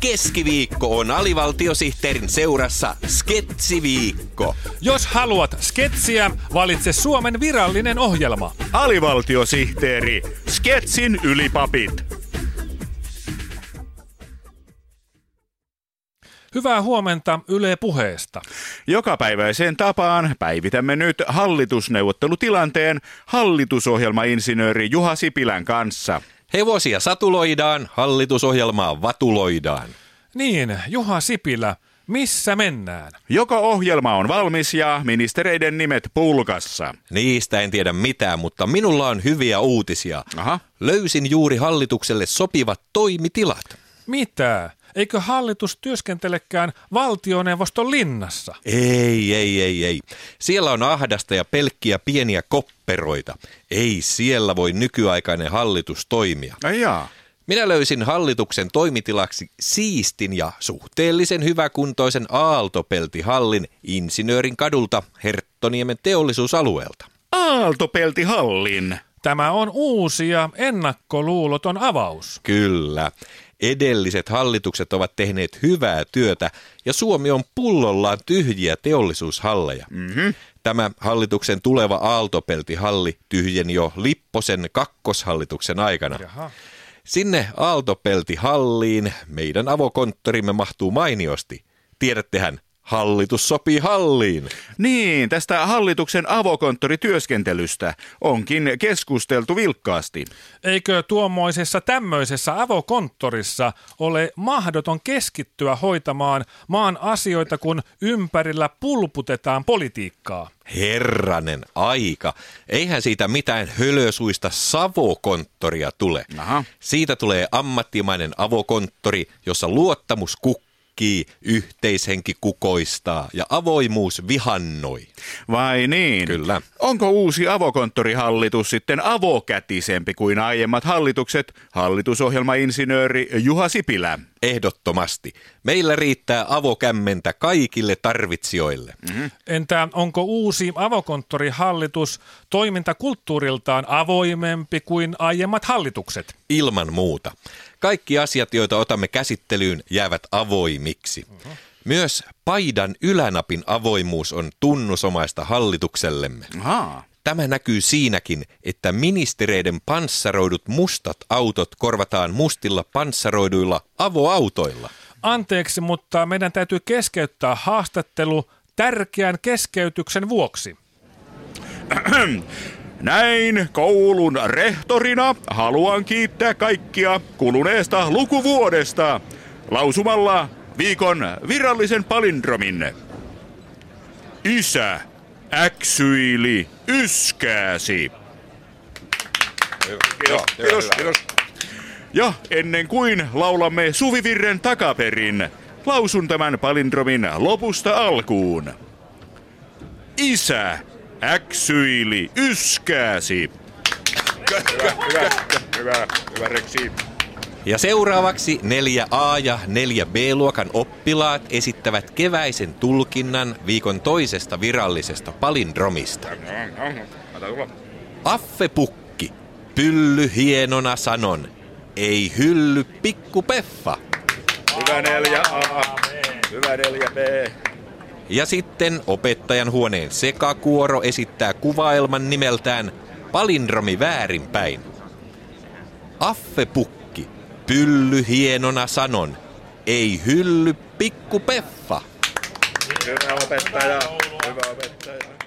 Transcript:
Keskiviikko on alivaltiosihteerin seurassa Sketsiviikko. Jos haluat sketsiä, valitse Suomen virallinen ohjelma. Alivaltiosihteeri, Sketsin ylipapit. Hyvää huomenta Yle puheesta. Jokapäiväiseen tapaan päivitämme nyt hallitusneuvottelutilanteen hallitusohjelmainsinööri Juha Sipilän kanssa. Hevosia satuloidaan, hallitusohjelmaa vatuloidaan. Niin, Juha Sipilä, missä mennään? Joko ohjelma on valmis ja ministereiden nimet pulkassa? Niistä en tiedä mitään, mutta minulla on hyviä uutisia. Aha. Löysin juuri hallitukselle sopivat toimitilat. Mitä? Eikö hallitus työskentelekään valtioneuvoston linnassa? Ei, ei, ei, ei. Siellä on ahdasta ja pelkkiä pieniä kopperoita. Ei siellä voi nykyaikainen hallitus toimia. Ai jaa. Minä löysin hallituksen toimitilaksi siistin ja suhteellisen hyväkuntoisen Aaltopeltihallin Insinöörin kadulta Herttoniemen teollisuusalueelta. Aaltopeltihallin. Tämä on uusi ja ennakkoluuloton avaus. Kyllä. Edelliset hallitukset ovat tehneet hyvää työtä ja Suomi on pullollaan tyhjiä teollisuushalleja. Mm-hmm. Tämä hallituksen tuleva Aaltopeltihalli tyhjeni jo Lipposen kakkoshallituksen aikana. Jaha. Sinne Aaltopeltihalliin meidän avokonttorimme mahtuu mainiosti. Tiedättehän, hallitus sopii halliin. Niin, tästä hallituksen avokonttorityöskentelystä onkin keskusteltu vilkkaasti. Eikö tuommoisessa tämmöisessä avokonttorissa ole mahdoton keskittyä hoitamaan maan asioita, kun ympärillä pulputetaan politiikkaa? Herranen aika. Eihän siitä mitään hölösuista savokonttoria tule. Aha. Siitä tulee ammattimainen avokonttori, jossa luottamus kukkuu yhteishenki kukoistaa ja avoimuus vihannoi. Vai niin? Kyllä. Onko uusi avokonttorihallitus sitten avokätisempi kuin aiemmat hallitukset? Hallitusohjelmainsinööri Juha Sipilä. Ehdottomasti. Meillä riittää avokämmentä kaikille tarvitsijoille. Mm-hmm. Entä onko uusi avokonttorihallitus toimintakulttuuriltaan avoimempi kuin aiemmat hallitukset? Ilman muuta. Kaikki asiat, joita otamme käsittelyyn, jäävät avoimiksi. Myös paidan ylänapin avoimuus on tunnusomaista hallituksellemme. Aha. Tämä näkyy siinäkin, että ministereiden panssaroidut mustat autot korvataan mustilla panssaroiduilla avoautoilla. Anteeksi, mutta meidän täytyy keskeyttää haastattelu tärkeän keskeytyksen vuoksi. Näin koulun rehtorina haluan kiittää kaikkia kuluneesta lukuvuodesta lausumalla viikon virallisen palindromin. Isä äksyili yskääsi. Kiitos, kiitos, kiitos. Ja ennen kuin laulamme suvivirren takaperin, lausun tämän palindromin lopusta alkuun. Isä äksyili yskääsi. Hyvä, hyvä, hyvä, hyvä Reksi. Ja seuraavaksi 4A ja 4B-luokan oppilaat esittävät keväisen tulkinnan viikon toisesta virallisesta palindromista. Affepukki, pylly hienona sanon, ei hylly pikku peffa. Hyvä neljä A, hyvä neljä B. Ja sitten opettajan huoneen sekakuoro esittää kuvaelman nimeltään Palindromi väärinpäin. Affepukki, pylly hienona sanon, ei hylly pikku peffa. Hyvä opettaja, hyvä opettaja.